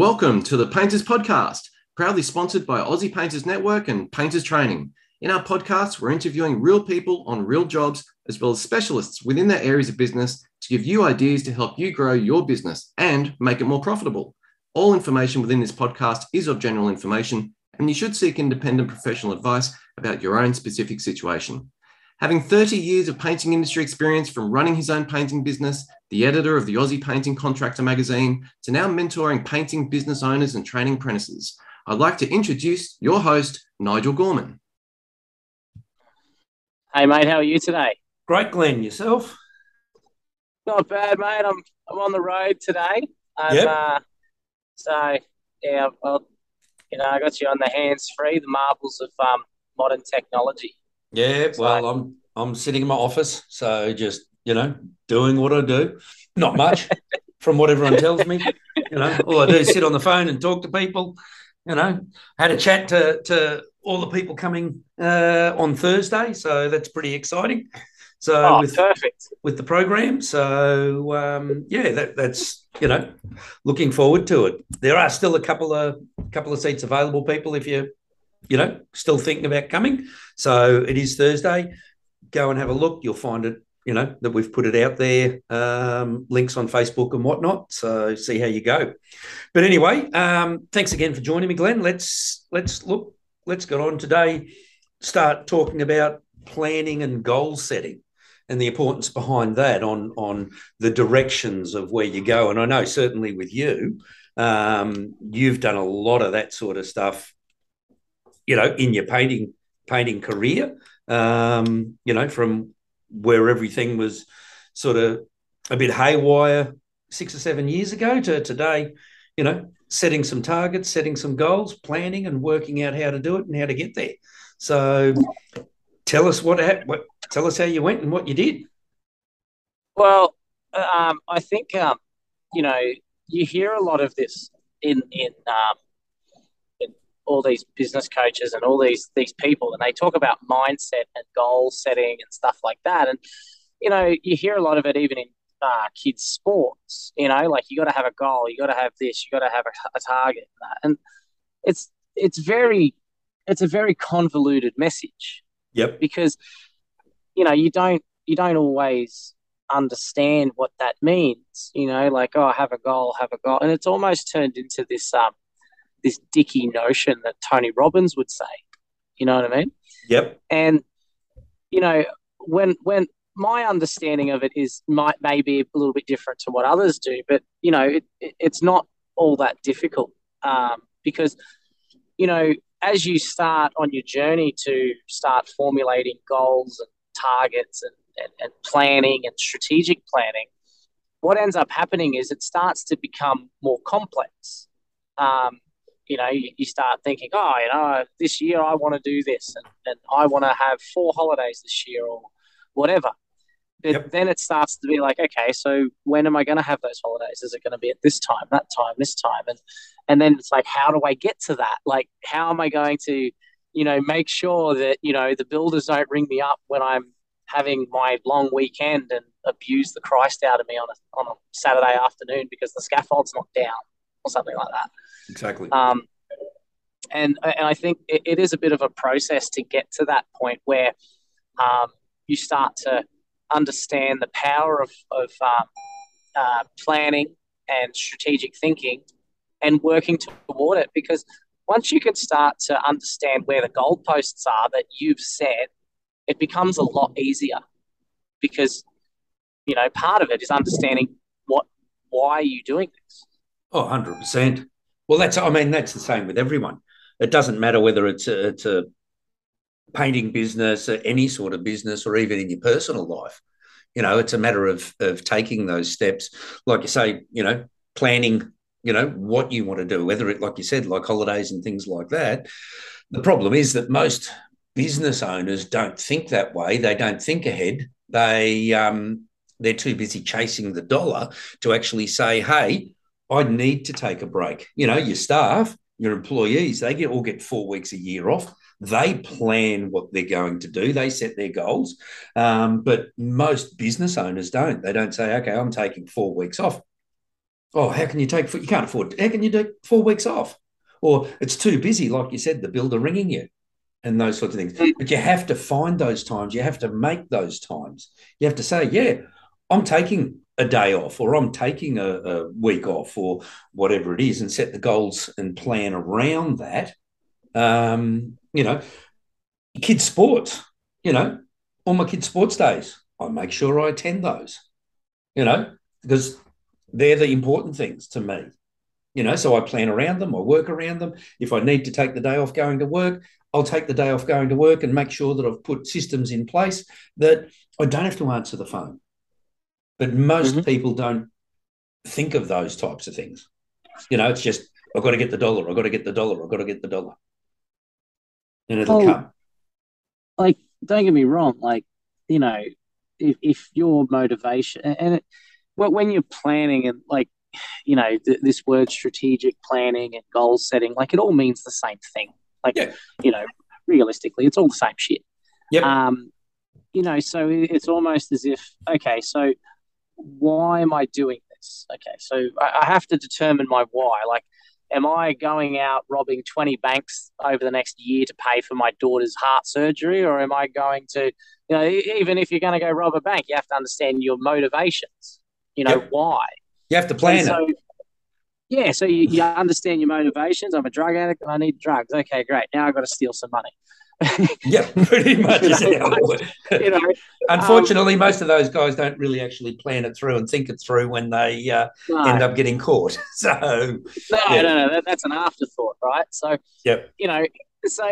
Welcome to the Painters Podcast, proudly sponsored by Aussie Painters Network and Painters Training. In our podcast, we're interviewing real people on real jobs, as well as specialists within their areas of business to give you ideas to help you grow your business and make it more profitable. All information within this podcast is of general information, and you should seek independent professional advice about your own specific situation. Having 30 years of painting industry experience from running his own painting business, the editor of the Aussie Painting Contractor magazine, to now mentoring painting business owners and training apprentices, I'd like to introduce your host, Nigel Gorman. Hey, mate, how are you today? Great, Glenn. Yourself? Not bad, mate. I'm I'm on the road today. And, Yep. Uh, so yeah, well, you know, I got you on the hands free, the marvels of um, modern technology. Yeah. Well, So- I'm I'm sitting in my office, so just you know doing what I do. Not much, from what everyone tells me. You know, all I do is sit on the phone and talk to people. You know, had a chat to to all the people coming uh, on Thursday, so that's pretty exciting. So Oh, with perfect. with the program. So um, yeah, that, that's you know, looking forward to it. There are still a couple of couple of seats available, people. If you you know still thinking about coming, so it is Thursday. Go and have a look. You'll find it. You know that we've put it out there, um, links on Facebook and whatnot. So see how you go. But anyway, um, thanks again for joining me, Glenn. Let's let's look. Let's get on today. Start talking about planning and goal setting and the importance behind that on on the directions of where you go. And I know certainly with you, um, you've done a lot of that sort of stuff, you know, in your painting painting career. Um, you know, from where everything was sort of a bit haywire six or seven years ago to today, you know, setting some targets, setting some goals, planning and working out how to do it and how to get there. So tell us what, what tell us how you went and what you did. Well, um, I think um, you know you hear a lot of this in in, um, all these business coaches and all these these people, and they talk about mindset and goal setting and stuff like that. And you know, you hear a lot of it even in uh, kids' sports. You know, like you got to have a goal, you got to have this, you got to have a, a target, and it's it's very it's a very convoluted message Yep. because you know you don't you don't always understand what that means you know like oh have a goal have a goal and it's almost turned into this um this dicky notion that tony robbins would say you know what i mean Yep. and you know when when my understanding of it is might maybe a little bit different to what others do but you know it, it, it's not all that difficult um, because you know as you start on your journey to start formulating goals and targets and, and, and planning and strategic planning what ends up happening is it starts to become more complex um, you know, you, you start thinking, oh, you know, this year I want to do this and, and I want to have four holidays this year or whatever. But Yep. then it starts to be like, okay, so when am I going to have those holidays? Is it going to be at this time, that time, this time? And and then it's like, how do I get to that? Like, how am I going to, you know, make sure that you know the builders don't ring me up when I'm having my long weekend and abuse the Christ out of me on a on a Saturday afternoon because the scaffold's not down or something like that. Exactly. Um, and and I think it, it is a bit of a process to get to that point where um, you start to understand the power of, of um, uh, planning and strategic thinking and working toward it. Because once you can start to understand where the goalposts are that you've set, it becomes a lot easier. Because you know part of it is understanding what why are you doing this. Oh, 100%. Well, that's, I mean, that's the same with everyone. It doesn't matter whether it's a, it's a painting business, or any sort of business, or even in your personal life. You know, it's a matter of, of taking those steps. Like you say, you know, planning, you know, what you want to do, whether it, like you said, like holidays and things like that. The problem is that most business owners don't think that way. They don't think ahead. They, um, they're too busy chasing the dollar to actually say, hey, I need to take a break. You know, your staff, your employees, they get all get four weeks a year off. They plan what they're going to do. They set their goals. Um, but most business owners don't. They don't say, okay, I'm taking four weeks off. oh, how can you take? You can't afford. How can you do four weeks off? Or it's too busy, like you said, the builder ringing you, and those sorts of things. Mm. But you have to find those times. You have to make those times. You have to say, yeah, I'm taking a day off, or I'm taking a, a week off, or whatever it is, and set the goals and plan around that. Um, you know, kids' sports. You know, all my kids' sports days, I make sure I attend those. You know, because they're the important things to me. You know, so I plan around them, I work around them. If I need to take the day off going to work, I'll take the day off going to work and make sure that I've put systems in place that I don't have to answer the phone. But most mm-hmm. people don't think of those types of things. You know, it's just, I've got to get the dollar, I've got to get the dollar, I've got to get the dollar. And it'll oh, come. Like, don't get me wrong, like, you know, if, if your motivation and it, when you're planning and like you know th- this word strategic planning and goal setting like it all means the same thing like yeah. you know realistically it's all the same shit yep. um you know so it's almost as if okay so why am i doing this okay so I, I have to determine my why like am i going out robbing 20 banks over the next year to pay for my daughter's heart surgery or am i going to you know even if you're going to go rob a bank you have to understand your motivations you know yep. why you have to plan so, it. Yeah, so you, you understand your motivations. I'm a drug addict and I need drugs. Okay, great. Now I've got to steal some money. yeah, pretty much. you know, you know, Unfortunately, um, most of those guys don't really actually plan it through and think it through when they uh, no. end up getting caught. So no, yeah. no, no, that, that's an afterthought, right? So yep. you know, so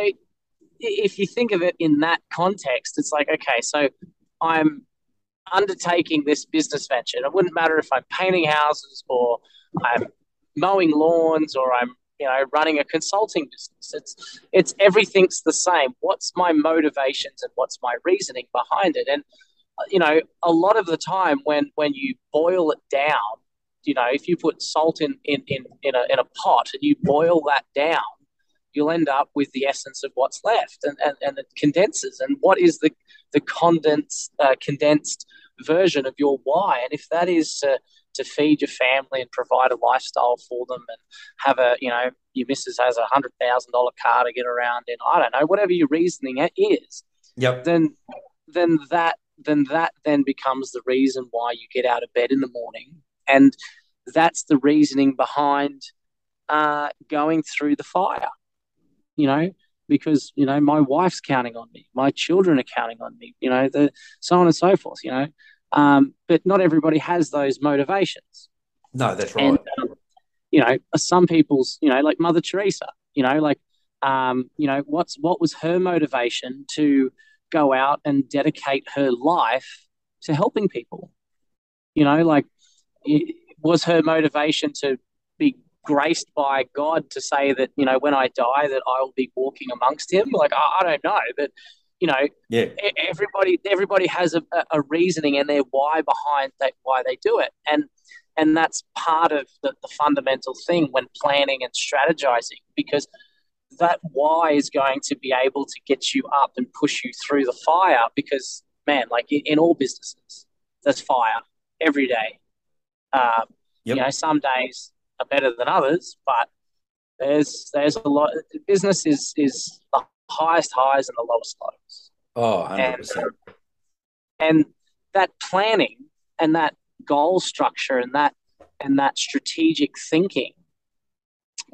if you think of it in that context, it's like okay, so I'm undertaking this business venture. it wouldn't matter if I'm painting houses or I'm mowing lawns or I'm you know running a consulting business. It's it's everything's the same. What's my motivations and what's my reasoning behind it? And you know, a lot of the time when when you boil it down, you know, if you put salt in in in, in a in a pot and you boil that down, you'll end up with the essence of what's left and, and, and it condenses. And what is the the condensed uh, condensed version of your why. And if that is to, to feed your family and provide a lifestyle for them and have a, you know, your missus has a hundred thousand dollar car to get around in, I don't know, whatever your reasoning is. Yep. Then then that then that then becomes the reason why you get out of bed in the morning. And that's the reasoning behind uh, going through the fire. You know, because you know my wife's counting on me, my children are counting on me, you know, the so on and so forth, you know. Um, but not everybody has those motivations. No, that's right. And, um, you know, some people's, you know, like Mother Teresa, you know, like, um, you know, what's what was her motivation to go out and dedicate her life to helping people? You know, like, it, was her motivation to be graced by God to say that you know when I die that I will be walking amongst Him. Like I, I don't know, but you know, yeah, everybody everybody has a, a reasoning and their why behind that why they do it, and and that's part of the, the fundamental thing when planning and strategizing because that why is going to be able to get you up and push you through the fire because man like in, in all businesses there's fire every day um, yep. you know some days are better than others, but there's there's a lot. Business is is the highest highs and the lowest lows. Oh, 100%. And, and that planning and that goal structure and that and that strategic thinking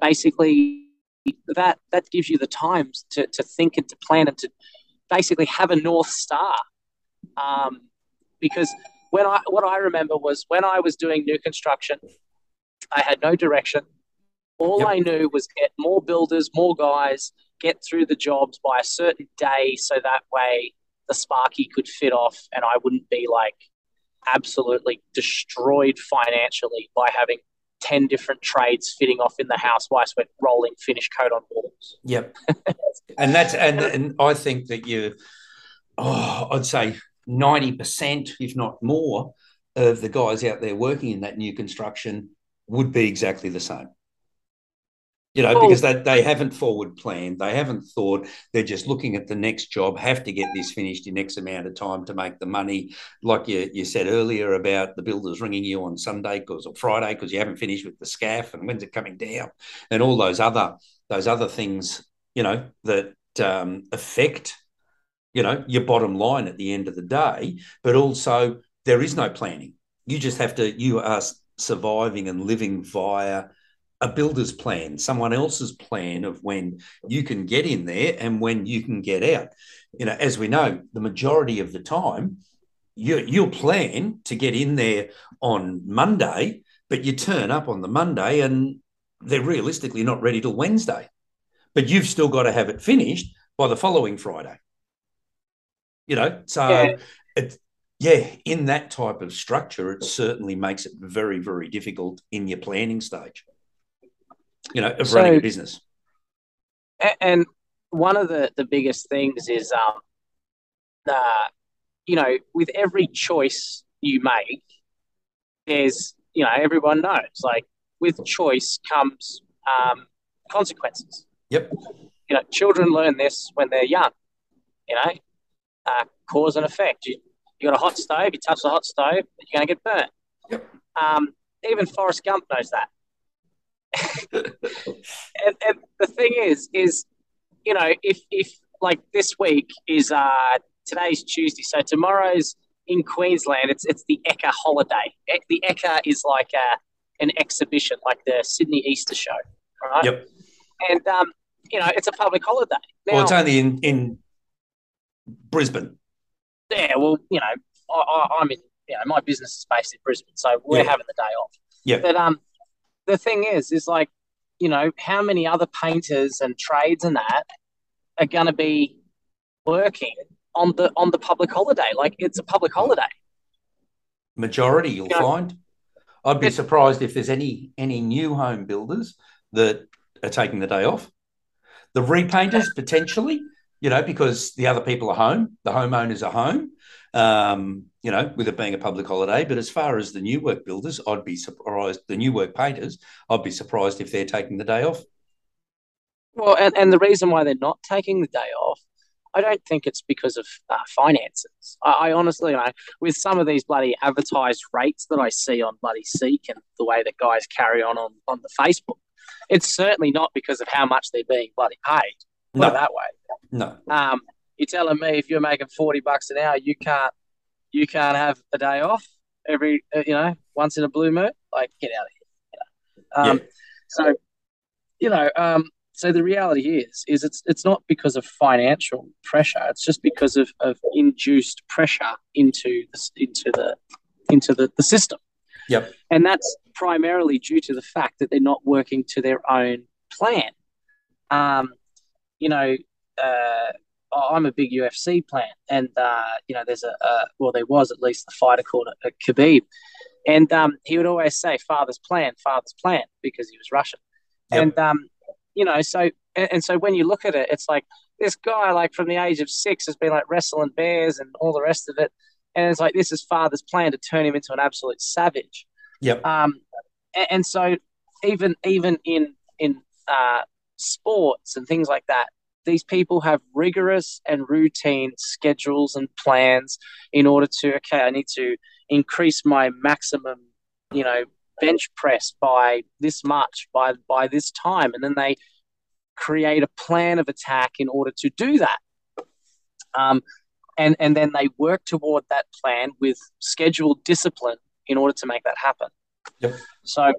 basically that that gives you the time to, to think and to plan and to basically have a north star um, because when I what I remember was when I was doing new construction I had no direction. All yep. I knew was get more builders, more guys, get through the jobs by a certain day so that way the Sparky could fit off and I wouldn't be like absolutely destroyed financially by having 10 different trades fitting off in the house whilst we're rolling finish coat on walls. Yep. and that's, and, and I think that you, oh, I'd say 90%, if not more, of the guys out there working in that new construction would be exactly the same. You know, because they, they haven't forward planned. They haven't thought. They're just looking at the next job, have to get this finished in X amount of time to make the money. Like you, you said earlier about the builders ringing you on Sunday because or Friday because you haven't finished with the scaff and when's it coming down and all those other those other things, you know, that um, affect, you know, your bottom line at the end of the day. But also there is no planning. You just have to, you are surviving and living via a builder's plan, someone else's plan of when you can get in there and when you can get out. You know, as we know, the majority of the time, you you'll plan to get in there on Monday, but you turn up on the Monday and they're realistically not ready till Wednesday. But you've still got to have it finished by the following Friday. You know, so yeah. it yeah, in that type of structure, it certainly makes it very, very difficult in your planning stage you know, of so, running a business. And one of the, the biggest things is, um, uh, you know, with every choice you make, there's, you know, everyone knows, like, with choice comes um, consequences. Yep. You know, children learn this when they're young. You know, uh, cause and effect. You you got a hot stove, you touch the hot stove, you're going to get burnt. Yep. Um, even Forrest Gump knows that. And, and the thing is, is you know, if if like this week is uh today's Tuesday, so tomorrow's in Queensland, it's it's the Ekka holiday. The Ekka is like a, an exhibition, like the Sydney Easter show, right? Yep. And um, you know, it's a public holiday. Now, well, it's only in in Brisbane. Yeah, well, you know, I, am in. You know, my business is based in Brisbane, so we're yeah. having the day off. Yeah. But um, the thing is, is like, you know, how many other painters and trades and that are going to be working on the on the public holiday? Like, it's a public holiday. Majority, you'll you know, find. I'd be surprised if there's any any new home builders that are taking the day off. The repainters potentially, you know, because the other people are home, the homeowners are home um, you know, with it being a public holiday. But as far as the new work builders, I'd be surprised, the new work painters, I'd be surprised if they're taking the day off. Well, and, and the reason why they're not taking the day off, I don't think it's because of uh, finances. I, I, honestly, you know, with some of these bloody advertised rates that I see on bloody Seek and the way that guys carry on on, on the Facebook, it's certainly not because of how much they're being bloody paid. No. that way. No. Um, you're telling me if you're making 40 bucks an hour, you can't you can't have a day off every uh, you know once in a blue moon like get out of here you know? um, yeah. so you know um, so the reality is is it's it's not because of financial pressure it's just because of, of induced pressure into the, into the into the, the system yep and that's primarily due to the fact that they're not working to their own plan um, you know uh, I'm a big UFC fan, and uh, you know, there's a, a, well, there was at least a fighter called a, a Khabib, and um, he would always say "father's plan, father's plan" because he was Russian, yep. and um, you know, so and, and, so when you look at it, it's like this guy, like from the age of six, has been like wrestling bears and all the rest of it, and it's like this is father's plan to turn him into an absolute savage. Yep. Um, and, and so even even in in uh, sports and things like that, these people have rigorous and routine schedules and plans in order to okay i need to increase my maximum you know bench press by this much by by this time. And then they create a plan of attack in order to do that. Um, and and then they work toward that plan with scheduled discipline in order to make that happen. Yep. so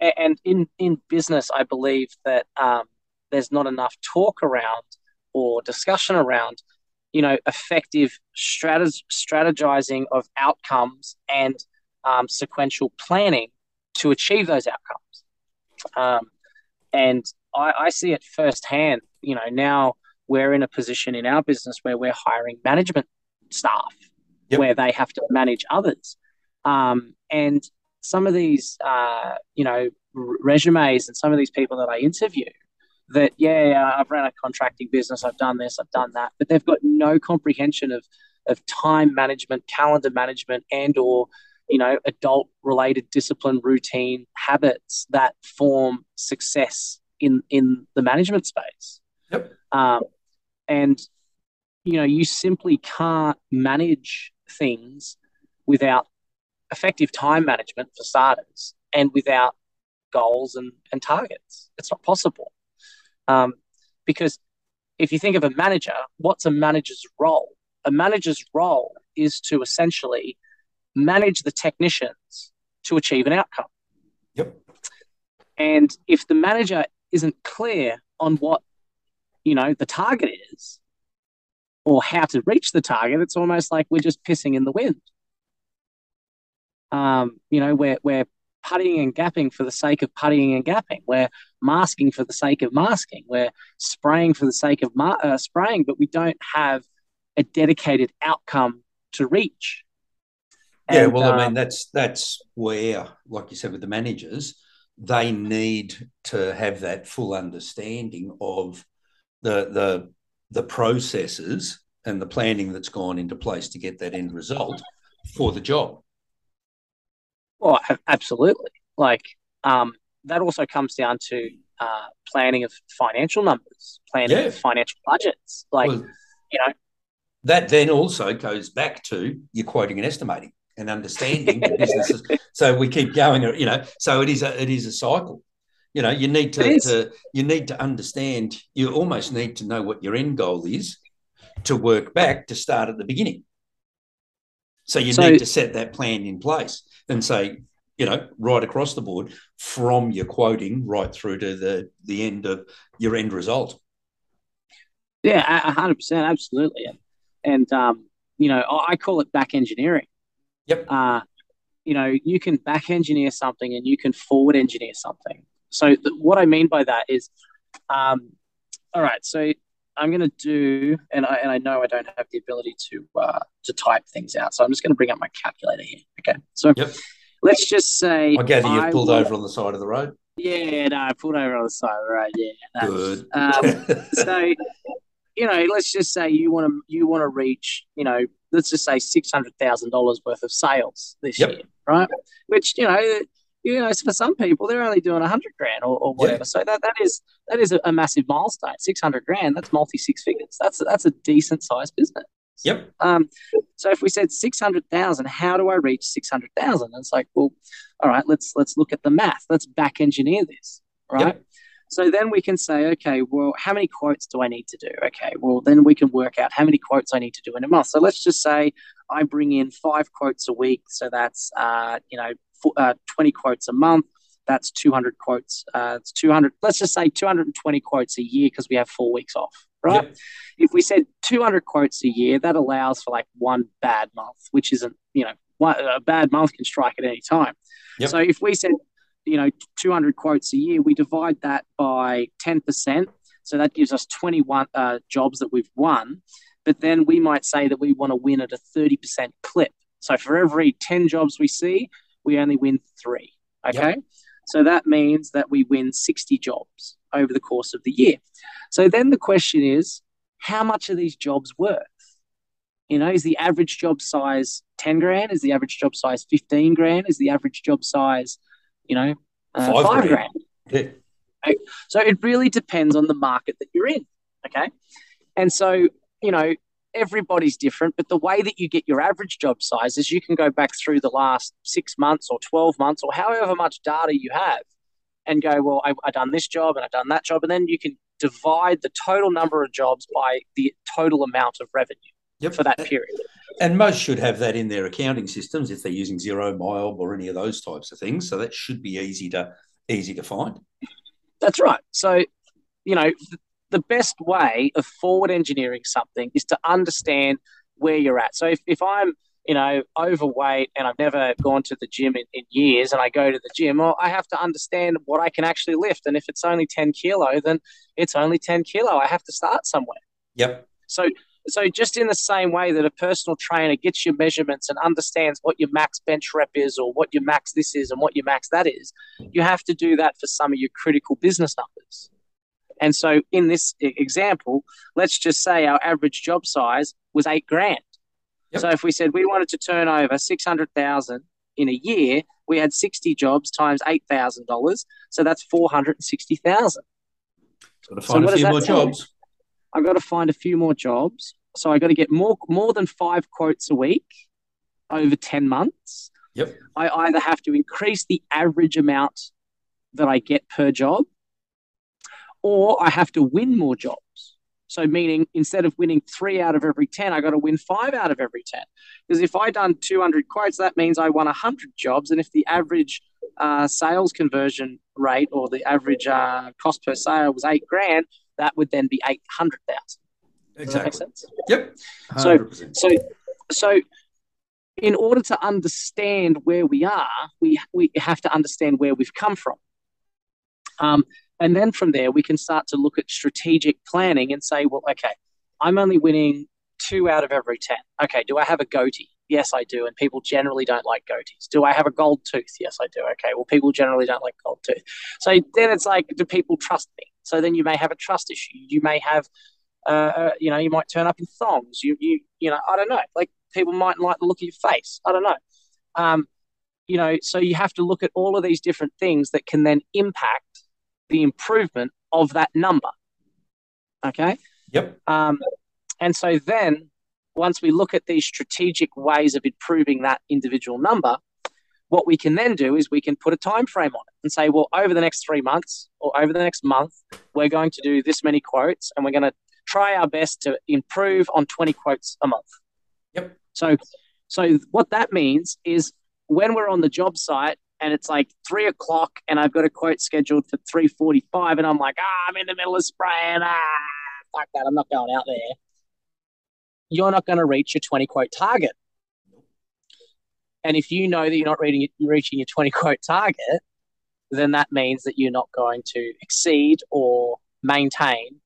and in in business i believe that um, there's not enough talk around or discussion around, you know, effective strateg- strategizing of outcomes and um, sequential planning to achieve those outcomes. Um, and I, I see it firsthand. You know, now we're in a position in our business where we're hiring management staff yep. where they have to manage others. Um, and some of these, uh, you know, resumes and some of these people that I interview that yeah, I've run a contracting business, I've done this, I've done that, but they've got no comprehension of of time management, calendar management, and or you know adult related discipline routine habits that form success in in the management space. Yep. Um, and you know, you simply can't manage things without effective time management for starters, and without goals and, and targets. It's not possible. Um, because if you think of a manager, what's a manager's role? A manager's role is to essentially manage the technicians to achieve an outcome. Yep. And if the manager isn't clear on what, you know, the target is or how to reach the target, it's almost like we're just pissing in the wind. Um, you know, we're, we're puttying and gapping for the sake of puttying and gapping. We're masking for the sake of masking. We're spraying for the sake of ma- uh, spraying, but we don't have a dedicated outcome to reach. Yeah, well, um, I mean, um, that's that's where, like you said, with the managers, they need to have that full understanding of the the the processes and the planning that's gone into place to get that end result for the job. Well, absolutely. Like um, that also comes down to uh, planning of financial numbers, planning yeah. of financial budgets. Like, well, you know, that then also goes back to your quoting and estimating and understanding the businesses. So we keep going, you know. So it is a it is a cycle. You know, you need to, to you need to understand. You almost need to know what your end goal is to work back to start at the beginning. So you so, need to set that plan in place and say, you know, right across the board from your quoting right through to the the end of your end result. Yeah, hundred percent, absolutely, and, and um, you know, I call it back engineering. Yep. Uh, you know, you can back engineer something and you can forward engineer something. So th- what I mean by that is, um, all right, so I'm going to do, and I, and I know I don't have the ability to uh, to type things out, so I'm just going to bring up my calculator here. Okay, so yep. Let's just say I gather you've pulled will, over on the side of the road. Yeah, no, I pulled over on the side of the road. Yeah, no. good. Um, so you know, let's just say you want to you want to reach, you know, let's just say six hundred thousand dollars worth of sales this yep. year, right? Which you know you know, for some people, they're only doing a hundred grand or, or whatever. Yeah. So that, that is that is a, a massive milestone. Six hundred grand. That's multi six figures. That's a, that's a decent sized business. Yep. Um, so if we said six hundred thousand, how do I reach six hundred thousand? It's like, well, all right, let's let's look at the math. Let's back engineer this, right? Yep. So then we can say, okay, well, how many quotes do I need to do? Okay, well, then we can work out how many quotes I need to do in a month. So let's just say I bring in five quotes a week. So that's, uh, you know, uh, 20 quotes a month. That's 200 quotes. Uh, it's 200, let's just say 220 quotes a year because we have four weeks off, right? Yep. If we said 200 quotes a year, that allows for like one bad month, which isn't, you know, one, a bad month can strike at any time. Yep. So if we said, you know, 200 quotes a year, we divide that by 10%. So that gives us 21 uh, jobs that we've won. But then we might say that we want to win at a 30% clip. So for every 10 jobs we see, we only win three. Okay. Yep. So that means that we win 60 jobs over the course of the year. So then the question is, how much are these jobs worth? You know, is the average job size 10 grand? Is the average job size 15 grand? Is the average job size, you know, uh, five, five, grand? grand? Yeah. So it really depends on the market that you're in. Okay. And so, you know, everybody's different, but the way that you get your average job size is you can go back through the last six months or 12 months or however much data you have and go, well, I, have done this job and I've done that job. And then you can divide the total number of jobs by the total amount of revenue yep. for that period. And most should have that in their accounting systems if they're using Xero mile or any of those types of things. So that should be easy to easy to find. That's right. So, you know, the best way of forward engineering something is to understand where you're at. So if, if I'm, you know, overweight and I've never gone to the gym in, in years and I go to the gym, well, I have to understand what I can actually lift. And if it's only 10 kilo, then it's only 10 kilo. I have to start somewhere. Yep. So so just in the same way that a personal trainer gets your measurements and understands what your max bench rep is or what your max this is and what your max that is, you have to do that for some of your critical business numbers. And so in this example, let's just say our average job size was eight grand. Yep. So if we said we wanted to turn over 600,000 in a year, we had 60 jobs times $8,000. So that's 460,000. Got to find a few more me? jobs. I've got to find a few more jobs. So I got to get more more than five quotes a week over 10 months. Yep. I either have to increase the average amount that I get per job or I have to win more jobs. So meaning instead of winning three out of every 10, I got to win five out of every 10. Because if I done 200 quotes, that means I won 100 jobs. And if the average uh, sales conversion rate or the average uh, cost per sale was eight grand, that would then be 800,000. Does that make Exactly. sense? Yep. So- 100%. So, so in order to understand where we are, we we have to understand where we've come from. Um, and then from there, we can start to look at strategic planning and say, well, okay, I'm only winning two out of every 10. Okay, do I have a goatee? Yes, I do. And people generally don't like goatees. Do I have a gold tooth? Yes, I do. Okay, well, people generally don't like gold tooth. So then it's like, do people trust me? So then you may have a trust issue. You may have uh, uh, you know, you might turn up in thongs. You, you, you know, I don't know. Like people might like the look of your face. I don't know. Um, you know, so you have to look at all of these different things that can then impact the improvement of that number. Okay. Yep. Um, and so then once we look at these strategic ways of improving that individual number, what we can then do is we can put a time frame on it and say, well, over the next three months or over the next month, we're going to do this many quotes and we're going to try our best to improve on 20 quotes a month. Yep. So so what that means is when we're on the job site and it's like three o'clock and I've got a quote scheduled for 345 and I'm like, ah, I'm in the middle of spraying. Ah, fuck that. I'm not going out there. You're not going to reach your 20 quote target. And if you know that you're not reading, you're reaching your 20 quote target, then that means that you're not going to exceed or maintain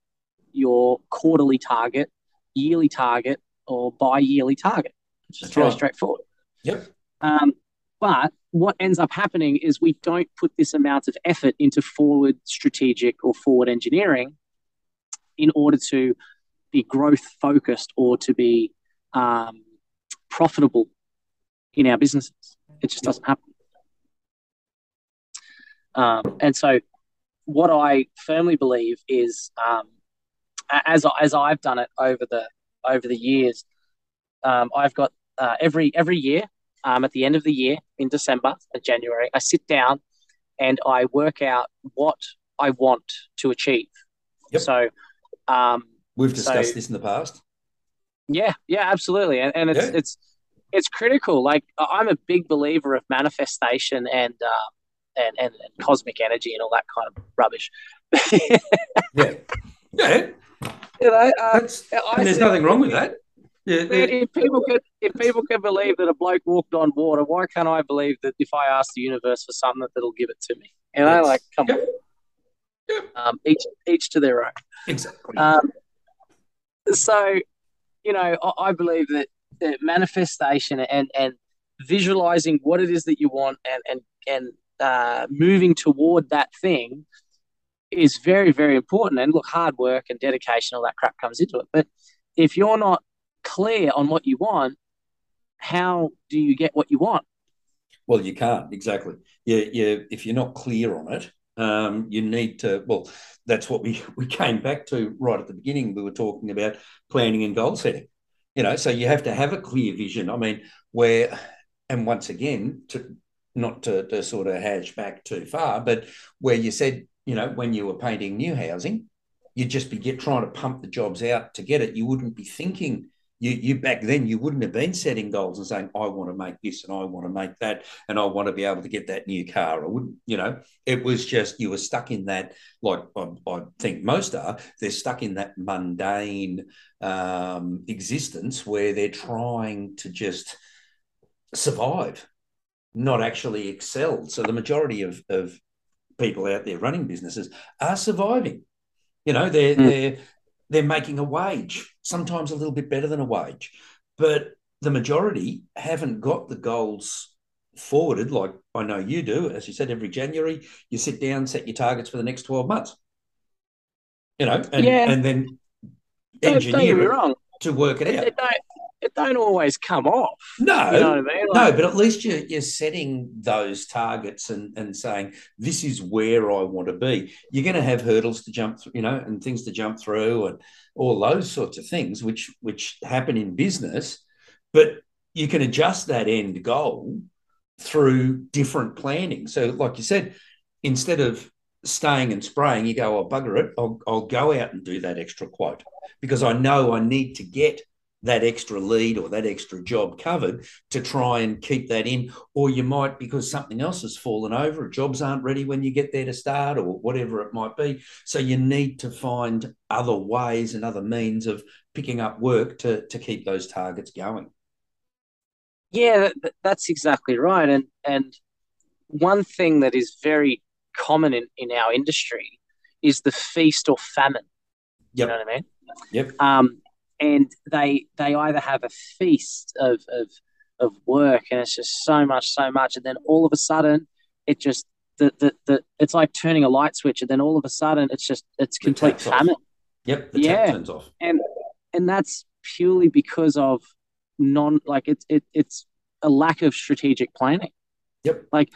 your quarterly target, yearly target, or bi yearly target. It's just That's very right. straightforward. Yep. Um, but what ends up happening is we don't put this amount of effort into forward strategic or forward engineering in order to be growth focused or to be um, profitable in our businesses. It just doesn't happen. Um, and so, what I firmly believe is, um, as as I've done it over the over the years, um, I've got uh, every every year um, at the end of the year in December and January, I sit down and I work out what I want to achieve. Yep. So, um, We've So- discussed this in the past. yeah, yeah, absolutely, and, and it's Yeah. it's it's critical. Like I'm a big believer of manifestation and uh, and, and and cosmic energy and all that kind of rubbish. Yeah. Yeah. you know, uh, I and there's nothing wrong with that. Yeah. If people can if people can believe that a bloke walked on water, why can't I believe that if I ask the universe for something that it'll give it to me? You know, Yes. like come Yep. on. Yep. Um, each each to their own. Exactly. Um, so, you know, I, I believe that, that manifestation and and visualizing what it is that you want and and and uh, moving toward that thing is very very important. And look, hard work and dedication, all that crap comes into it. But if you're not clear on what you want, how do you get what you want? Well, you can't exactly. You, you, if you're not clear on it, um, you need to. Well, that's what we we came back to right at the beginning. We were talking about planning and goal setting. You know, so you have to have a clear vision. I mean, where, and once again, to not to, to sort of hash back too far, but where you said, you know, when you were painting new housing, you'd just be get trying to pump the jobs out to get it. You wouldn't be thinking you, you back then you wouldn't have been setting goals and saying I want to make this and I want to make that and I want to be able to get that new car. I wouldn't, you know, it was just you were stuck in that. Like I, I think most are, they're stuck in that mundane um, existence where they're trying to just survive, not actually excel. So the majority of of people out there running businesses are surviving. You know, they're Mm. they're they're making a wage, sometimes a little bit better than a wage, but the majority haven't got the goals forwarded like I know you do. As you said, every January you sit down, set your targets for the next twelve months. You know, and Yeah. and then engineer it wrong. to work It, out. It don't always come off. No, You know I mean? no, but at least you're, you're setting those targets and, and saying, this is where I want to be. You're going to have hurdles to jump through, you know, and things to jump through and all those sorts of things, which which happen in business. But you can adjust that end goal through different planning. So, like you said, instead of staying and spraying, you go, oh, bugger it, I'll, I'll go out and do that extra quote because I know I need to get that extra lead or that extra job covered to try and keep that in. Or you might, because something else has fallen over, jobs aren't ready when you get there to start or whatever it might be. So you need to find other ways and other means of picking up work to, to keep those targets going. yeah, that's exactly right. And and one thing that is very common in, in our industry is the feast or famine. Yep. You know what I mean? Yep. Um, and they they either have a feast of of of work, and it's just so much, so much, and then all of a sudden, it just the the, the it's like turning a light switch, and then all of a sudden, it's just it's complete tap's off. famine, Yep. Yeah. tap turns off. and and that's purely because of non like it's it, it's a lack of strategic planning. Yep. Like,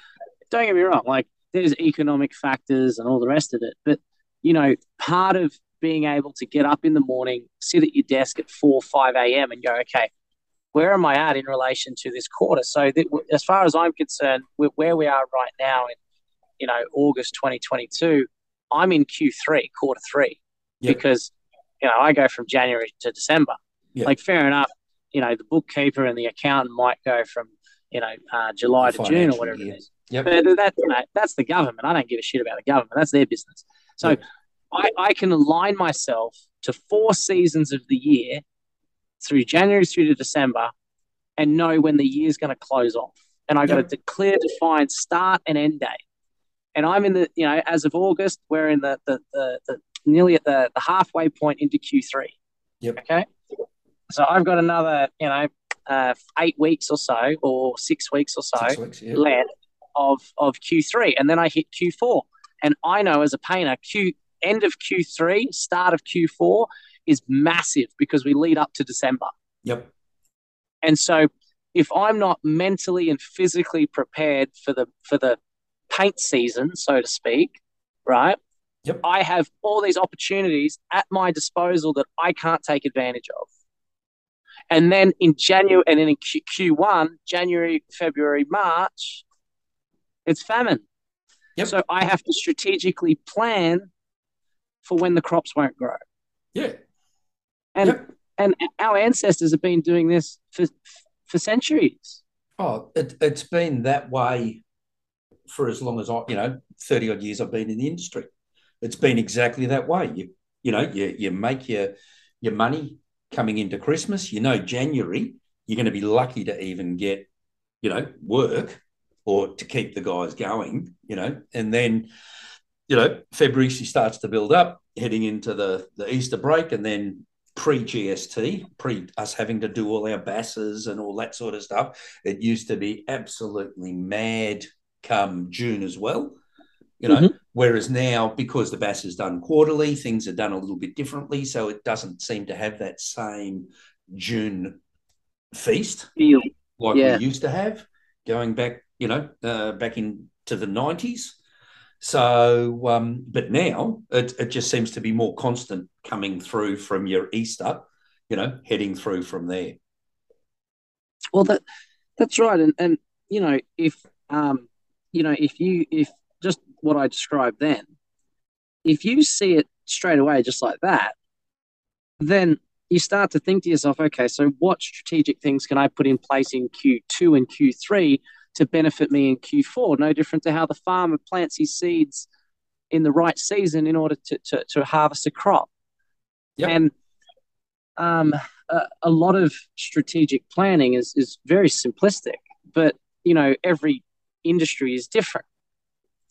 don't get me wrong, like there's economic factors and all the rest of it, but you know, part of being able to get up in the morning, sit at your desk at four, five a.m., and go, okay, where am I at in relation to this quarter? So, that, as far as I'm concerned, where we are right now in, you know, August 2022, I'm in Q3, quarter three, Yep. because you know I go from January to December. Yeah. Like, fair enough, you know, the bookkeeper and the accountant might go from you know uh, July to June or whatever year. it is. Yep. But that, you know, that's the government. I don't give a shit about the government. That's their business. So Yep. I, I can align myself to four seasons of the year through January through to December and know when the year's going to close off. And I've got Yep. to declare, define start and end date. And I'm in the, you know, as of August, we're in the, the, the, the nearly at the, the halfway point into Q3. Yep. Okay. So I've got another, you know, uh, eight weeks or so, or six weeks or so weeks. Yeah. left of of Q3, and then I hit Q4. And I know as a painter, Q end of Q3, start of Q4 is massive because we lead up to December. Yep. And so if I'm not mentally and physically prepared for the for the paint season, so to speak, right? Yep. I have all these opportunities at my disposal that I can't take advantage of. And then in January and then in Q, Q1, January, February, March, it's famine. Yep. So I have to strategically plan for when the crops won't grow. Yeah. And Yep. and our ancestors have been doing this for for centuries. Oh, it, it's been that way for as long as I, you know, 30 odd years I've been in the industry. It's been exactly that way. You, you know, you, you make your, your money coming into Christmas. You know, January, you're going to be lucky to even get, you know, work or to keep the guys going, you know, and then, you know, February she starts to build up heading into the, the Easter break and then pre GST, pre us having to do all our BASes and all that sort of stuff. It used to be absolutely mad come June as well. You know, whereas now, because the BAS is done quarterly, things are done a little bit differently. So it doesn't seem to have that same June feast Feel like Yeah. we used to have going back, you know, uh, back into the 90s. So, um, but now it, it just seems to be more constant coming through from your Easter, you know, heading through from there. Well, that that's right, and and you know if um you know if you if just what I described then, if you see it straight away just like that, then you start to think to yourself, okay, so what strategic things can I put in place in Q2 and Q3 to benefit me in Q4? No different to how the farmer plants his seeds in the right season in order to to, to harvest a crop. Yep. And um, a, a lot of strategic planning is is very simplistic, but you know every industry is different,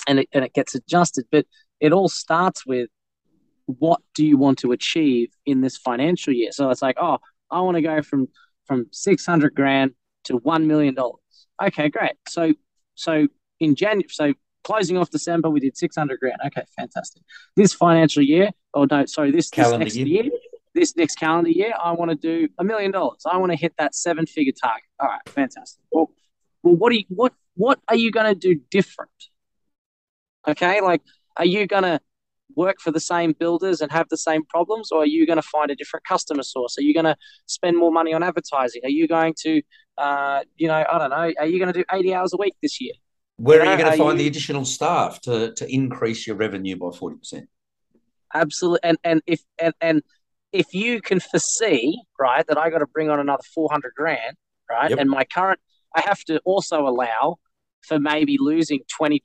and it and it gets adjusted. But it all starts with what do you want to achieve in this financial year? So it's like, oh, I want to go from from six hundred grand to one million dollars. Okay, great. So so in January, so closing off December, we did six hundred grand. Okay, fantastic. This financial year, or no, sorry, this, this Calendar next year. year, this next calendar year, I want to do a million dollars. I want to hit that seven figure target. All right, fantastic. Well, well, what do you, what what are you going to do different? Okay, like, are you going to work for the same builders and have the same problems, or are you going to find a different customer source? Are you going to spend more money on advertising? Are you going to, uh, you know, I don't know, are you going to do 80 hours a week this year? Where you know, are you going to find you... the additional staff to, to increase your revenue by 40%? Absolutely. And, and if, and, and if you can foresee, right, that I got to bring on another 400 grand, right, yep. and my current, I have to also allow for maybe losing 20%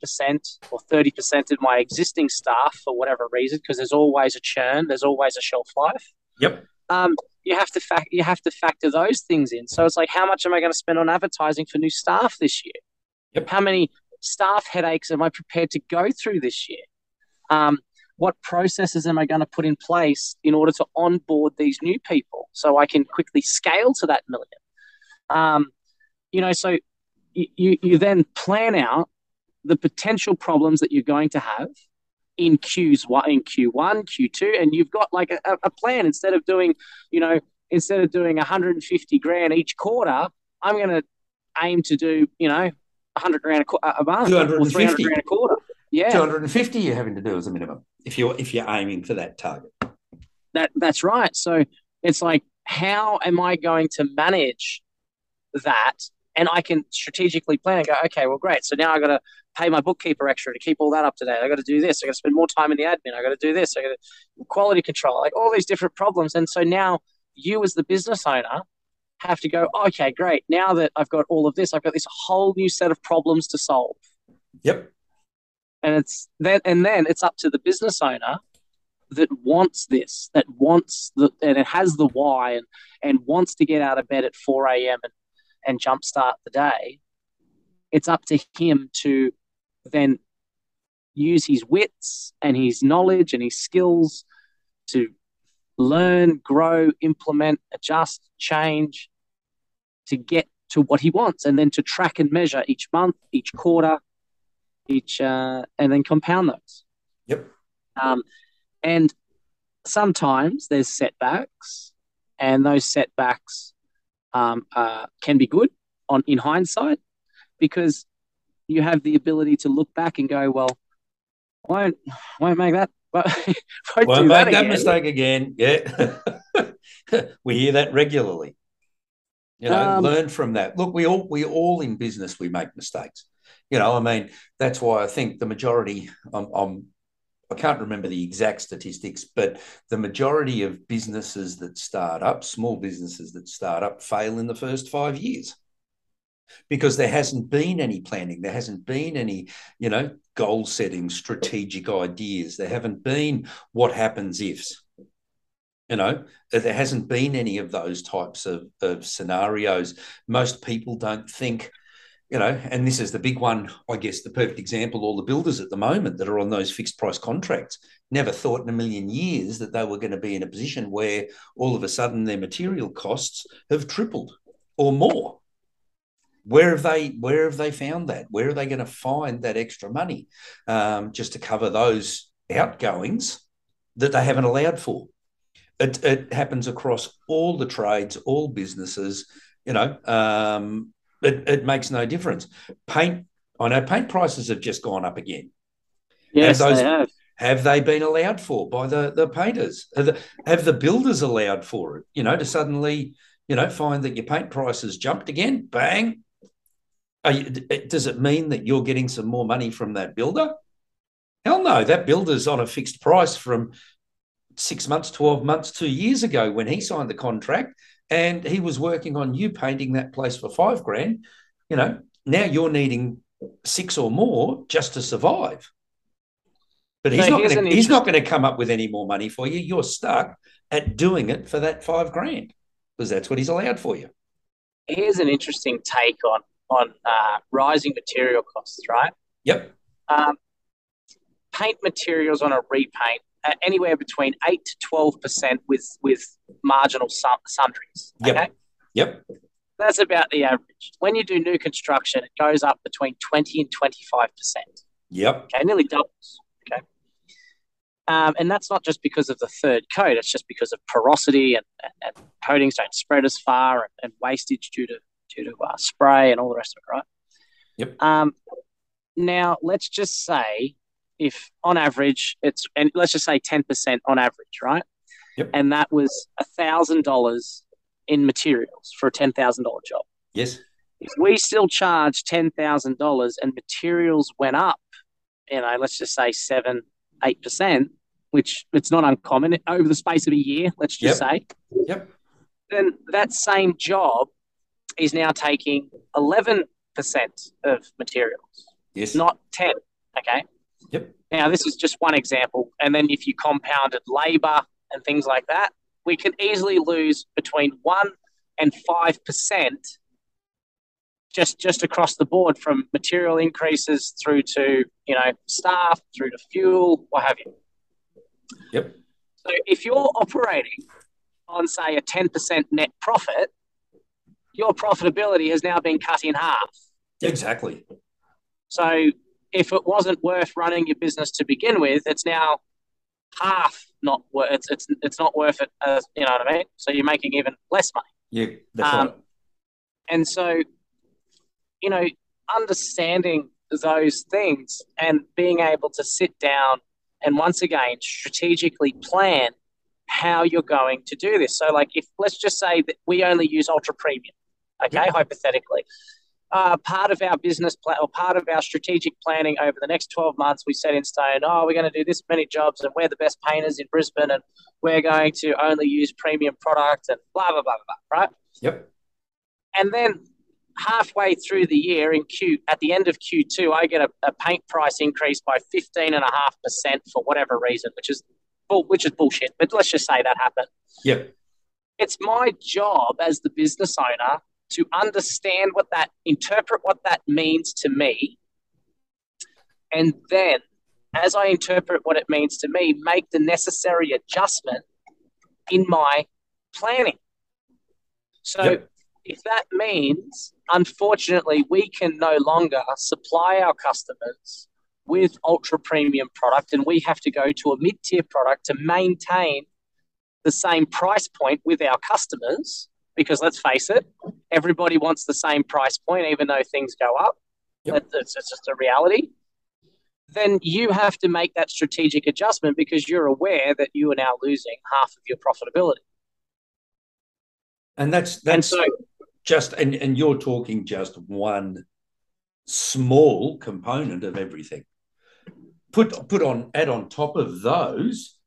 or 30% of my existing staff for whatever reason, because there's always a churn, there's always a shelf life. Yep. Um, you have to fact you have to factor those things in. So it's like, how much am I going to spend on advertising for new staff this year? Yep. How many staff headaches am I prepared to go through this year? Um, what processes am I going to put in place in order to onboard these new people so I can quickly scale to that million? Um, you know, so you, you then plan out the potential problems that you're going to have in Q's in Q1, Q2, and you've got like a, a plan instead of doing, you know, instead of doing 150 grand each quarter, I'm going to aim to do, you know, 100 grand a, a month or 300 grand a quarter. Yeah, 250 you're having to do as a minimum if you're if you're aiming for that target. That that's right. So it's like, how am I going to manage that and I can strategically plan and go, okay, well, great. So now I got to pay my bookkeeper extra to keep all that up to date. I got to do this. I got to spend more time in the admin. I got to do this. I got to quality control, like all these different problems. And so now you, as the business owner, have to go, okay, great. Now that I've got all of this, I've got this whole new set of problems to solve. Yep. And it's then, and then it's up to the business owner that wants this, that wants the, and it has the why and, and wants to get out of bed at 4 a.m. and and jumpstart the day, it's up to him to then use his wits and his knowledge and his skills to learn, grow, implement, adjust, change to get to what he wants and then to track and measure each month, each quarter, each, uh, and then compound those. Yep. Um, and sometimes there's setbacks, and those setbacks um, uh, can be good on in hindsight because you have the ability to look back and go, well, won't won't make that won't, won't make that, that mistake again. Yeah, we hear that regularly. You know, um, learn from that. Look, we all we all in business we make mistakes. You know, I mean, that's why I think the majority. I'm, I'm I can't remember the exact statistics, but the majority of businesses that start up, small businesses that start up, fail in the first five years because there hasn't been any planning, there hasn't been any, you know, goal setting, strategic ideas, there haven't been what happens ifs. You know, there hasn't been any of those types of, of scenarios. Most people don't think you know, and this is the big one, I guess, the perfect example. All the builders at the moment that are on those fixed price contracts never thought in a million years that they were going to be in a position where all of a sudden their material costs have tripled or more. Where have they where have they found that? Where are they going to find that extra money um, just to cover those outgoings that they haven't allowed for? It, it happens across all the trades, all businesses. You know, um, it, it makes no difference. Paint, I know paint prices have just gone up again. Yes, have those, they have. Have they been allowed for by the, the painters? Have the, have the builders allowed for it? You know, to suddenly, you know, find that your paint prices jumped again, bang. You, does it mean that you're getting some more money from that builder? Hell no, that builder's on a fixed price from six months, 12 months, two years ago when he signed the contract and he was working on you painting that place for five grand, you know, now you're needing six or more just to survive. But he's not gonna, he's not going to come up with any more money for you. You're stuck at doing it for that five grand because that's what he's allowed for you. Here's an interesting take on on uh, rising material costs, right? Yep. Um, paint materials on a repaint anywhere between eight to twelve percent with with marginal sundries. Okay? Yep. Yep. That's about the average. When you do new construction, it goes up between twenty and twenty five percent. Yep. Okay, nearly doubles. Okay. Um, and that's not just because of the third coat, it's just because of porosity and, and, and coatings don't spread as far and, and wastage due to due to uh, spray and all the rest of it, right? Yep. Um, now let's just say if on average it's and let's just say ten percent on average, right? Yep. And that was a thousand dollars in materials for a ten thousand dollar job. Yes. If we still charge ten thousand dollars and materials went up, you know, let's just say seven, eight percent, which it's not uncommon over the space of a year. Let's just Yep. say Yep. then that same job is now taking 11% of materials, Yes. not 10. Okay. Yep. Now, this is just one example. And then if you compounded labor and things like that, we can easily lose between 1 and 5% just, just across the board from material increases through to, you know, staff, through to fuel, what have you. Yep. So if you're operating on, say, a 10% net profit, your profitability has now been cut in half. Exactly. So if it wasn't worth running your business to begin with, it's now half not worth it's it's it's not worth it as you know what I mean? So you're making even less money. Yeah. That's Um, right. And so, you know, understanding those things and being able to sit down and once again strategically plan how you're going to do this. So, like, if let's just say that we only use ultra premium, okay, hypothetically. Uh, part of our business plan or part of our strategic planning over the next 12 months, we set in stone, oh, we're going to do this many jobs and we're the best painters in Brisbane and we're going to only use premium product and blah, blah, blah, blah, blah, right? Yep. And then halfway through the year in Q at the end of Q2, I get a, a paint price increase by 15.5% for whatever reason, which is bull, which is bullshit. But let's just say that happened. Yep. It's my job as the business owner to understand what that interpret what that means to me. And then as I interpret what it means to me, make the necessary adjustment in my planning. So Yep. if that means, unfortunately, we can no longer supply our customers with ultra premium product and we have to go to a mid tier product to maintain the same price point with our customers, because let's face it, everybody wants the same price point, even though things go up. Yep. It's, it's just a reality. Then you have to make that strategic adjustment because you're aware that you are now losing half of your profitability. And that's And so, just and and you're talking just one small component of everything. Put put on add on top of those.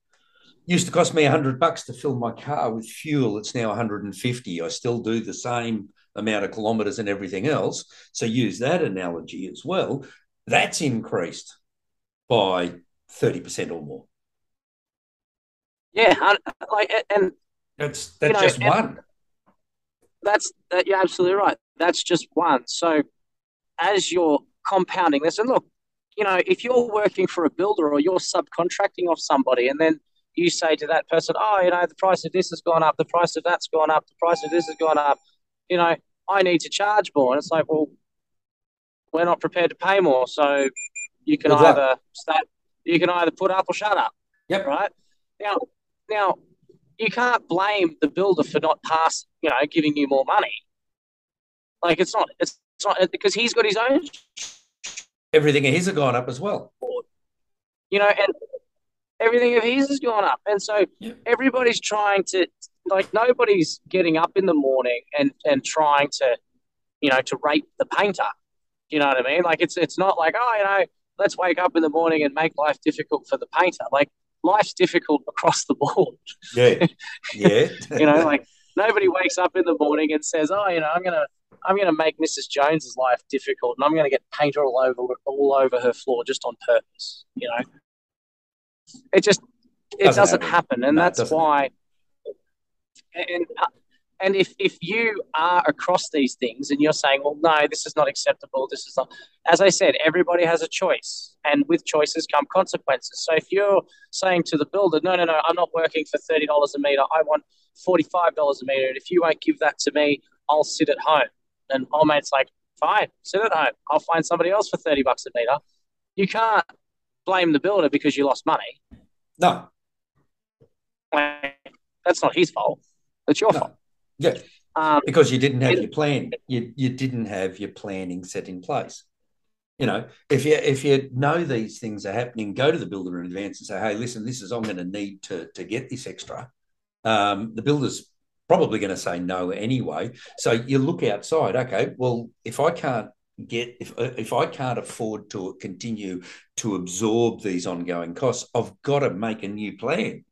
Used to cost me a hundred bucks to fill my car with fuel. It's now 150. I still do the same amount of kilometers and everything else. So use that analogy as well. That's increased by 30% or more. yeah, like, and That's that's know, just one. that's that you're absolutely right. That's just one. So as you're compounding this, and look, you know, if you're working for a builder or you're subcontracting off somebody, and then you say to that person, "Oh, you know, the price of this has gone up, the price of that's gone up, the price of this has gone up," you know, I need to charge more, and it's like, well, we're not prepared to pay more, so you can Good luck. either start, you can either put up or shut up Yep. right? Now, now you can't blame the builder for not pass, you know, giving you more money. Like it's not, it's, it's not because he's got his own, Everything of his have gone up as well. you know, and everything of his has gone up, and so Yeah. everybody's trying to, like, nobody's getting up in the morning and and trying to, you know, to rape the painter. You know what I mean? Like it's it's not like oh, you know, let's wake up in the morning and make life difficult for the painter. Like life's difficult across the board. Yeah. Yeah. you know, like nobody wakes up in the morning and says, "Oh, you know, I'm gonna, I'm gonna make Mrs. Jones's life difficult, and I'm gonna get paint all over, all over her floor just on purpose." You know, it just, it Doesn't doesn't, happen. happen, and No, that's why. And and if if you are across these things and you're saying, "Well, no, this is not acceptable. This is not," as I said, everybody has a choice, and with choices come consequences. So if you're saying to the builder, "No, no, no, I'm not working for thirty dollars a meter. I want forty-five dollars a meter, and if you won't give that to me, I'll sit at home." And old mate's like, "Fine, sit at home. I'll find somebody else for thirty bucks a meter." You can't blame the builder because you lost money. No. That's not his fault. It's your No. fault. Yeah. Um, because you didn't have it- your plan. You you didn't have your planning set in place. You know, if you if you know these things are happening, go to the builder in advance and say, "Hey, listen, this is I'm going to need to to get this extra." Um, the builder's probably going to say no anyway. So you look outside. Okay, well, if I can't get if if I can't afford to continue to absorb these ongoing costs, I've got to make a new plan.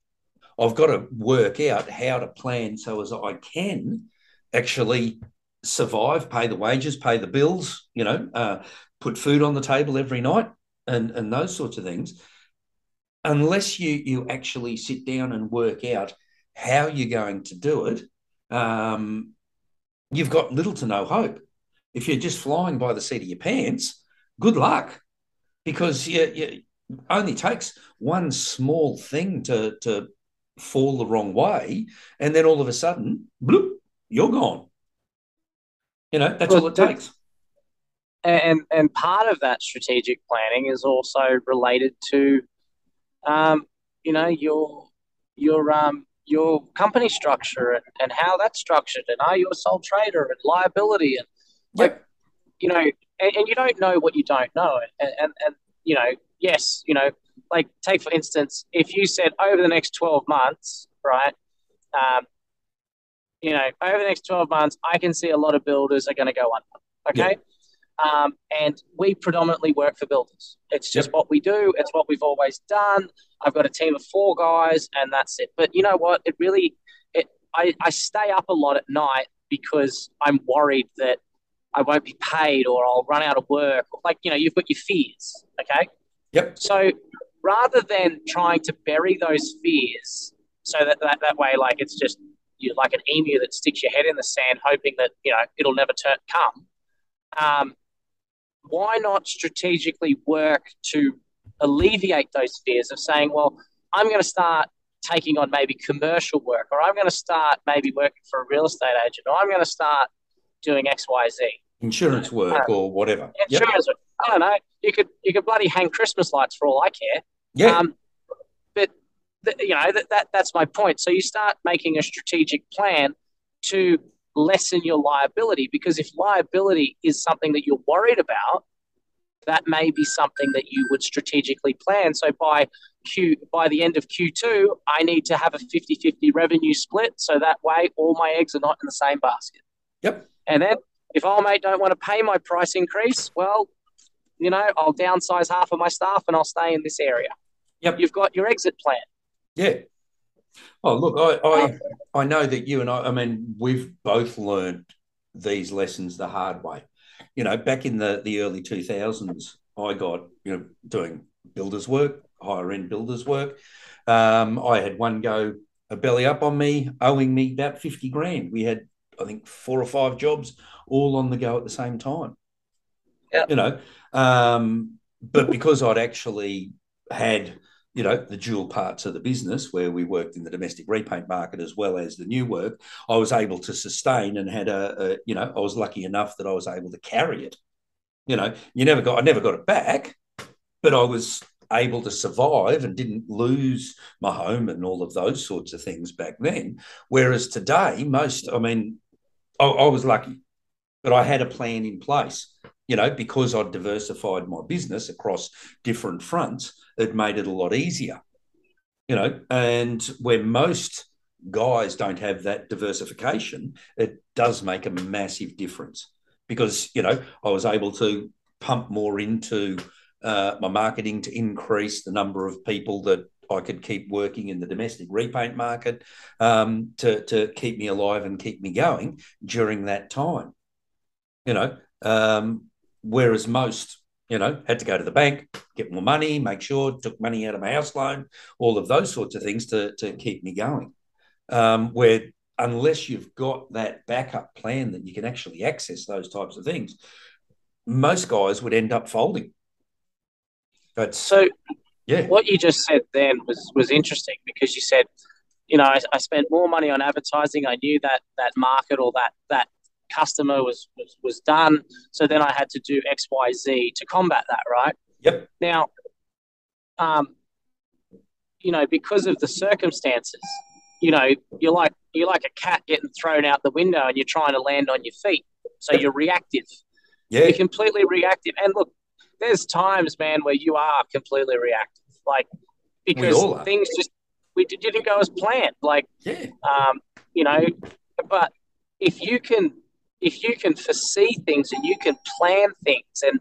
I've got to work out how to plan so as I can actually survive, pay the wages, pay the bills, you know, uh, put food on the table every night, and and those sorts of things. Unless you you actually sit down and work out how you're going to do it, um, you've got little to no hope. If you're just flying by the seat of your pants, good luck, because you, you only takes one small thing to to fall the wrong way, and then all of a sudden, bloop, you're gone. You know, that's Well, all it takes. and and part of that strategic planning is also related to um, you know your your um your company structure and, and how that's structured and are you a sole trader and liability and Yep. you know and, and you don't know what you don't know. And, and and you know yes you know like take for instance if you said over the next 12 months right um, you know over the next 12 months i can see a lot of builders are going to go under okay? Um, and we predominantly work for builders. It's just Yep. what we do. It's what we've always done. I've got a team of four guys and that's it. But you know what? It really it i, I stay up a lot at night because i'm worried that I won't be paid or I'll run out of work. Like, you know, you've got your fears. Okay. Yep. So rather than trying to bury those fears so that that, that way, like, it's just you're like an emu that sticks your head in the sand, hoping that, you know, it'll never turn, come. Um, why not strategically work to alleviate those fears of saying, well, I'm going to start taking on maybe commercial work, or I'm going to start maybe working for a real estate agent, or I'm going to start doing X, Y, Z. Insurance work or whatever. Yep. Insurance. I don't know. You could you could bloody hang Christmas lights for all I care. Yeah. Um, but th- you know that, that that's my point. So you start making a strategic plan to lessen your liability because if liability is something that you're worried about, that may be something that you would strategically plan. So by Q by the end of Q2, I need to have a 50-50 revenue split so that way all my eggs are not in the same basket. Yep. And then if old mate don't want to pay my price increase, well, you know, I'll downsize half of my staff and I'll stay in this area. Yep. You've got your exit plan. Yeah. Oh, look, I, I I know that you and I, I mean, we've both learned these lessons the hard way. You know, back in the, the early 2000s, I got, you know, doing builders work, higher end builders work. Um, I had one go a belly up on me, owing me about 50 grand. We had, I think, four or five jobs all on the go at the same time. Yeah. You know, um, but because I'd actually had you know the dual parts of the business where we worked in the domestic repaint market as well as the new work i was able to sustain and had a, a, you know i was lucky enough that i was able to carry it you know you never got i never got it back but i was able to survive and didn't lose my home and all of those sorts of things back then whereas today most i mean i, I was lucky but i had a plan in place you know because i'd diversified my business across different fronts it made it a lot easier, you know. And where most guys don't have that diversification, it does make a massive difference because, you know, I was able to pump more into uh, my marketing to increase the number of people that I could keep working in the domestic repaint market um, to, to keep me alive and keep me going during that time, you know. Um, whereas most you know, had to go to the bank, get more money, make sure, took money out of my house loan, all of those sorts of things to, to keep me going. Um, where unless you've got that backup plan that you can actually access those types of things, most guys would end up folding. But So yeah, what you just said then was was interesting because you said, you know, I, I spent more money on advertising. I knew that that market or that that customer was, was was done. So then I had to do X, Y, Z to combat that, right? Yep. Now, um, you know, because of the circumstances, you know, you're like you're like a cat getting thrown out the window and you're trying to land on your feet. So you're reactive. Yeah. You're completely reactive. And look, there's times, man, where you are completely reactive. Like because things just we didn't go as planned. Like Yeah. um, you know, but if you can if you can foresee things and you can plan things and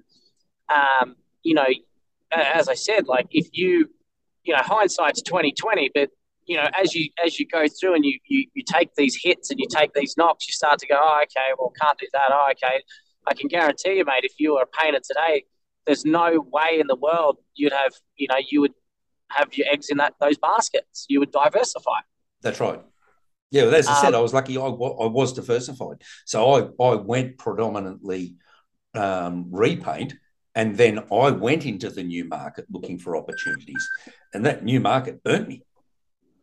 um, you know, as I said, like if you you know, hindsight's twenty twenty, but you know, as you as you go through and you, you you take these hits and you take these knocks, you start to go, oh, okay, well, can't do that. Oh, okay, I can guarantee you, mate, if you were a painter today, there's no way in the world you'd have, you know, you would have your eggs in that those baskets. You would diversify. That's right. Yeah, well, as I said, Um, I was lucky. I, I was diversified, so I I went predominantly um, repaint, and then I went into the new market looking for opportunities, and that new market burnt me.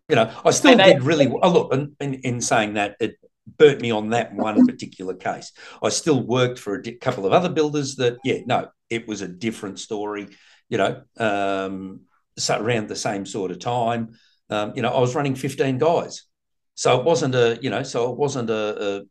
You know, I still they- did really well. Oh, look, in, in, in saying that, it burnt me on that one particular case. I still worked for a di- couple of other builders that, yeah, no, it was a different story. You know, um, so around the same sort of time, um, you know, I was running 15 guys. So it wasn't a, you know, so it wasn't a, a,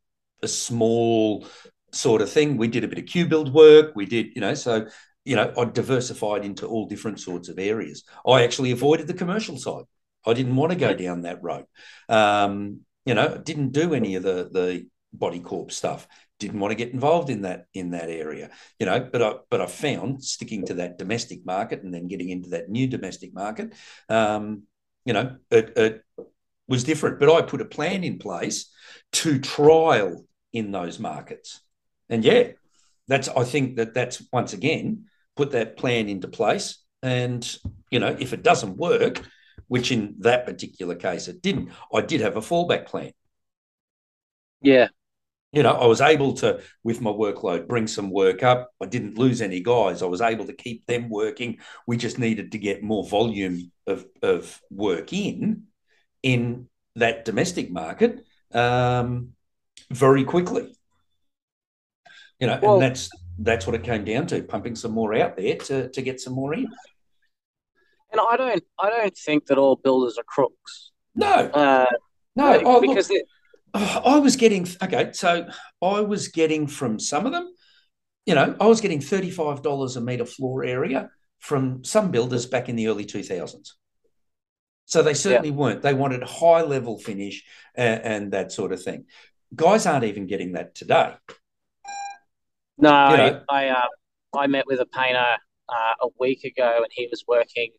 a small sort of thing. We did a bit of Q build work. We did, you know, so, you know, I diversified into all different sorts of areas. I actually avoided the commercial side. I didn't want to go down that road. Um, you know, didn't do any of the, the body corp stuff. Didn't want to get involved in that in that area, you know. But I but I found sticking to that domestic market and then getting into that new domestic market, um, you know, it, it was different. But I put a plan in place to trial in those markets, and yeah, that's I think that that's once again put that plan into place. And you know, if it doesn't work, which in that particular case it didn't, I did have a fallback plan Yeah. you know, I was able to, with my workload, bring some work up. I didn't lose any guys. I was able to keep them working. We just needed to get more volume of, of work in in that domestic market um, very quickly. You know, Well- and that's that's what it came down to, pumping some more out there to, to get some more in. And I don't I don't think that all builders are crooks. No, Uh, no. Oh, because Oh, I was getting okay, so I was getting from some of them, you know, I was getting thirty-five dollars a meter floor area from some builders back in the early two thousands. So they certainly weren't. They wanted high level finish and, and that sort of thing. Guys aren't even getting that today. no, You I. I, uh, I met with a painter uh, a week ago, and he was working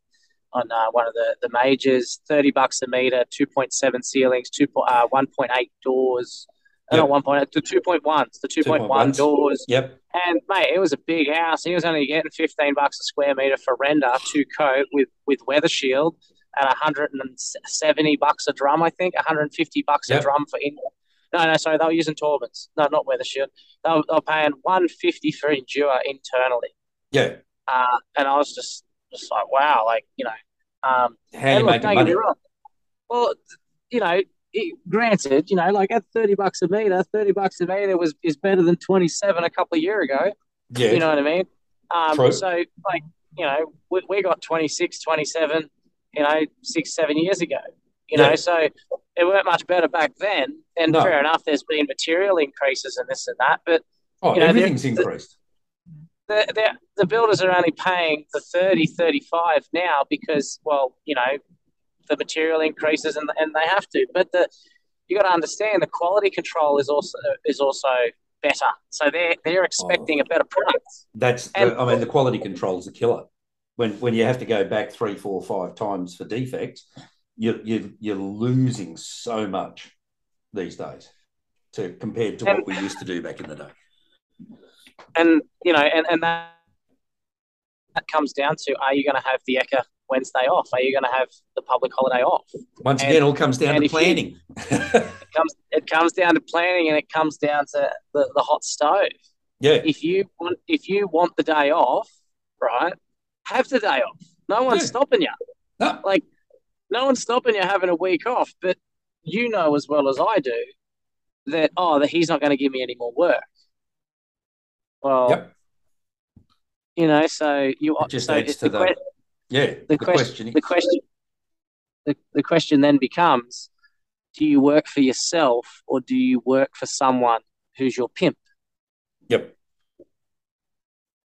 on uh, one of the, the majors. Thirty bucks a meter, two point seven ceilings, two uh, one point eight doors. Uh, Yep. Not one point the two point ones, the two point one 2.1s. doors. Yep. And mate, it was a big house. He was only getting fifteen bucks a square meter for render, two coat with with weather shield, at hundred and seventy bucks a drum. I think one hundred and fifty bucks Yep. a drum for in. No, no, sorry, they were using Taubmans. No, not weather shield. They were, they were paying one fifty for endure internally. Yeah. Uh, and I was just just like, wow, like you know. Um, How you look, making don't get money? me wrong. Well, you know, it, granted, you know, like at thirty bucks a meter, thirty bucks a meter was is better than twenty seven a couple of year ago. Yeah. You know what I mean? Um, True. so, like, you know, we, we got 26, 27, you know, six, seven years ago. You know, so it weren't much better back then. And No. fair enough, there's been material increases and this and that, but oh, you know, everything's increased. The, the, the builders are only paying the 30, 35 now because, well, you know, the material increases and, and they have to. But the you got to understand the quality control is also is also better. So they're they're expecting a better product. That's, the, And- I mean, the quality control is a killer. When when you have to go back three, four, five times for defects, you you you're losing so much these days to compared to what we used to do back in the day. And you know, and and that that comes down to: Are you going to have the Ekka Wednesday off? Are you going to have the public holiday off? Once And- again, it all comes down to if you- planning. It comes it comes down to planning, and it comes down to the, the hot stove. yeah, If you want if you want the day off, right, have the day off. No one's Yeah. stopping you. No. Like no one's stopping you having a week off. But you know as well as I do that oh that he's not going to give me any more work. Well, Yep. you know, so you It just so adds to the the- que- yeah. the, The question, question. the question the, the question then becomes do you work for yourself or do you work for someone who's your pimp? Yep.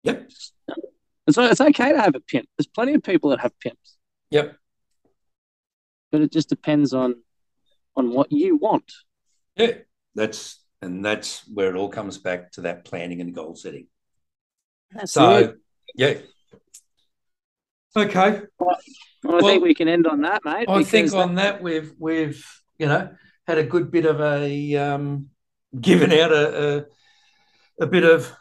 Yep. And so it's okay to have a pimp. There's plenty of people that have pimps. Yep. But it just depends on on what you want. Yeah. That's and that's where it all comes back to that planning and goal setting. That's so yeah. Okay. Well, I Well, think we can end on that, mate. I think because on that we've we've you know had a good bit of a um, given out a, a a bit of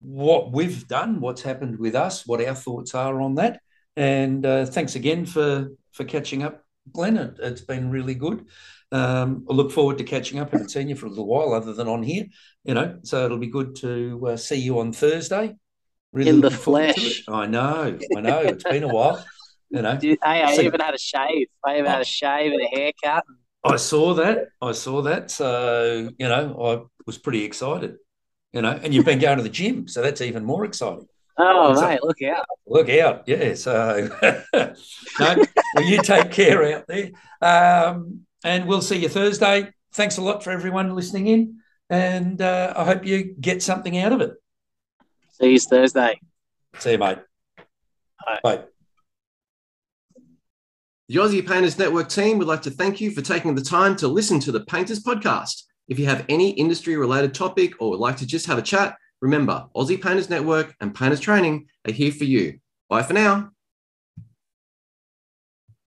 what we've done, what's happened with us, what our thoughts are on that, and uh, thanks again for for catching up, Glenn. It, it's been really good. Um, I look forward to catching up. haven't seen you for a little while, other than on here, you know. So it'll be good to uh, see you on Thursday. Really In the looking forward to flesh. I know, I know. It's been a while, you know. Dude, hey, I So- even had a shave. I even had a shave and a haircut. I saw that. I saw that. So, you know, I was pretty excited, you know, and you've been going to the gym. So that's even more exciting. Oh, So- mate, look out. Look out. Yeah. So, no, well, you take care out there. Um, and we'll see you Thursday. Thanks a lot for everyone listening in. And uh, I hope you get something out of it. See you Thursday. See you, mate. Bye. Bye. The Aussie Painters Network team would like to thank you for taking the time to listen to the Painters Podcast. If you have any industry related topic or would like to just have a chat, remember Aussie Painters Network and Painters Training are here for you. Bye for now.